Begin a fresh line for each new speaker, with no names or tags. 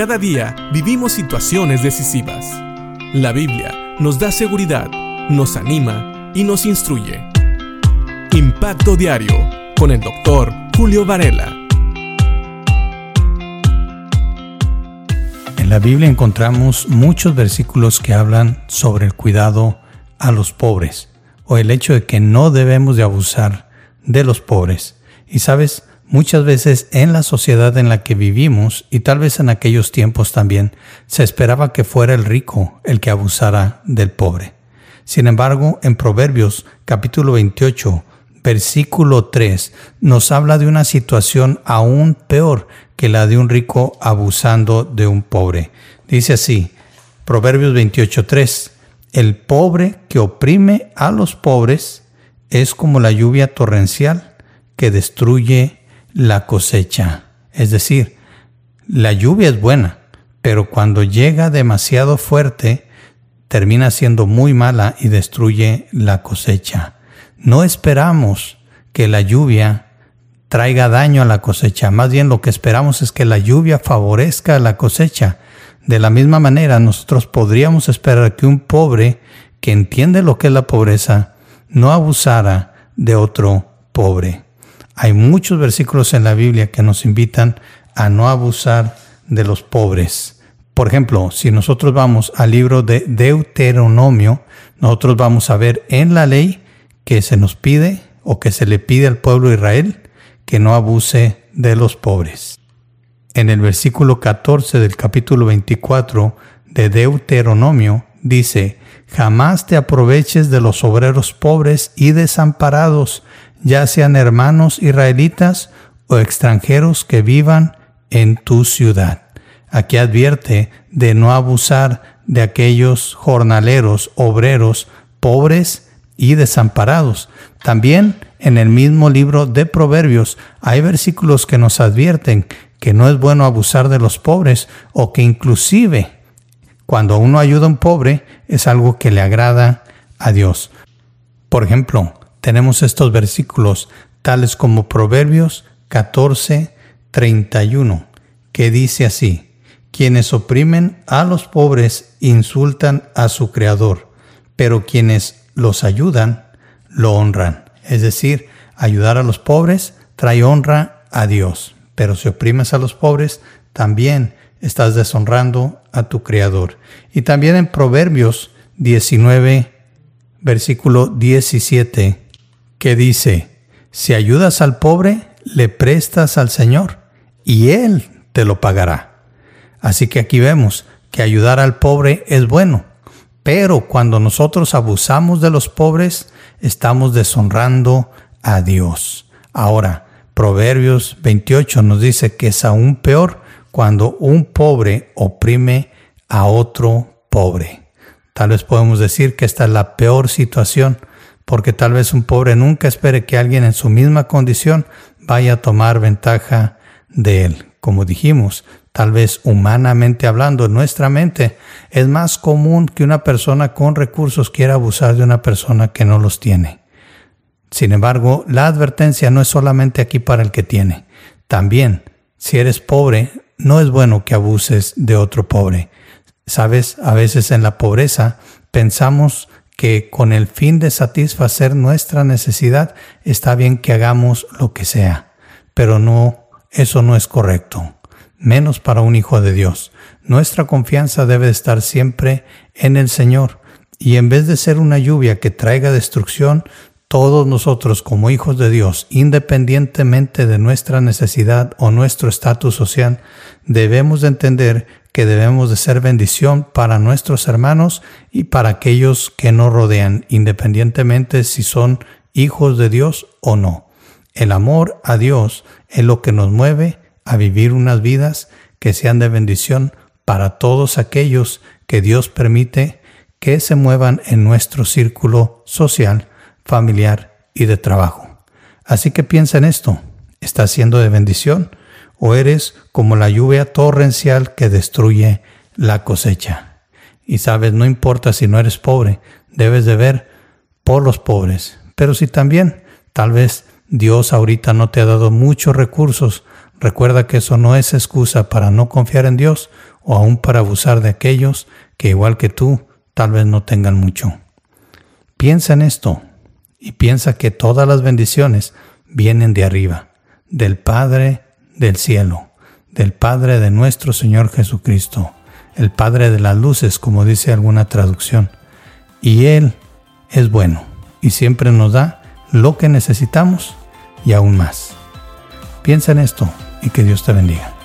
Cada día vivimos situaciones decisivas. La Biblia nos da seguridad, nos anima y nos instruye. Impacto Diario con el doctor Julio Varela.
En la Biblia encontramos muchos versículos que hablan sobre el cuidado a los pobres o el hecho de que no debemos de abusar de los pobres. Y sabes, Muchas veces en la sociedad en la que vivimos, y tal vez en aquellos tiempos también, se esperaba que fuera el rico el que abusara del pobre. Sin embargo, en Proverbios capítulo 28, versículo 3, nos habla de una situación aún peor que la de un rico abusando de un pobre. Dice así, Proverbios 28, 3, el pobre que oprime a los pobres es como la lluvia torrencial que destruye la cosecha. Es decir, la lluvia es buena, pero cuando llega demasiado fuerte, termina siendo muy mala y destruye la cosecha. No esperamos que la lluvia traiga daño a la cosecha, más bien lo que esperamos es que la lluvia favorezca la cosecha. De la misma manera, nosotros podríamos esperar que un pobre que entiende lo que es la pobreza no abusara de otro pobre. Hay muchos versículos en la Biblia que nos invitan a no abusar de los pobres. Por ejemplo, si nosotros vamos al libro de Deuteronomio, nosotros vamos a ver en la ley que se nos pide o que se le pide al pueblo de Israel que no abuse de los pobres. En el versículo 14 del capítulo 24 de Deuteronomio dice, Jamás te aproveches de los obreros pobres y desamparados, ya sean hermanos israelitas o extranjeros que vivan en tu ciudad. Aquí advierte de no abusar de aquellos jornaleros, obreros, pobres y desamparados. También en el mismo libro de Proverbios hay versículos que nos advierten que no es bueno abusar de los pobres o que inclusive cuando uno ayuda a un pobre es algo que le agrada a Dios. Por ejemplo, tenemos estos versículos tales como Proverbios 14, 31, que dice así, quienes oprimen a los pobres insultan a su Creador, pero quienes los ayudan lo honran. Es decir, ayudar a los pobres trae honra a Dios, pero si oprimes a los pobres, también estás deshonrando a tu Creador. Y también en Proverbios 19, versículo 17, que dice, si ayudas al pobre, le prestas al Señor y Él te lo pagará. Así que aquí vemos que ayudar al pobre es bueno, pero cuando nosotros abusamos de los pobres, estamos deshonrando a Dios. Ahora, Proverbios 28 nos dice que es aún peor cuando un pobre oprime a otro pobre. Tal vez podemos decir que esta es la peor situación porque tal vez un pobre nunca espere que alguien en su misma condición vaya a tomar ventaja de él. Como dijimos, tal vez humanamente hablando, nuestra mente es más común que una persona con recursos quiera abusar de una persona que no los tiene. Sin embargo, la advertencia no es solamente aquí para el que tiene. También, si eres pobre, no es bueno que abuses de otro pobre. Sabes, a veces en la pobreza pensamos que con el fin de satisfacer nuestra necesidad está bien que hagamos lo que sea, pero no, eso no es correcto, menos para un hijo de Dios. Nuestra confianza debe estar siempre en el Señor y en vez de ser una lluvia que traiga destrucción, todos nosotros como hijos de Dios, independientemente de nuestra necesidad o nuestro estatus social, debemos de entender debemos de ser bendición para nuestros hermanos y para aquellos que nos rodean, independientemente si son hijos de Dios o no. El amor a Dios es lo que nos mueve a vivir unas vidas que sean de bendición para todos aquellos que Dios permite que se muevan en nuestro círculo social, familiar y de trabajo. Así que piensa en esto. ¿Estás siendo de bendición? O eres como la lluvia torrencial que destruye la cosecha. Y sabes, no importa si no eres pobre, debes de ver por los pobres. Pero si también tal vez Dios ahorita no te ha dado muchos recursos, Recuerda que eso no es excusa para no confiar en Dios o aún para abusar de aquellos que igual que tú tal vez no tengan mucho. Piensa en esto y piensa que todas las bendiciones vienen de arriba, del Padre del cielo, del Padre de nuestro Señor Jesucristo, el Padre de las luces, como dice alguna traducción. Y Él es bueno y siempre nos da lo que necesitamos y aún más. Piensa en esto y que Dios te bendiga.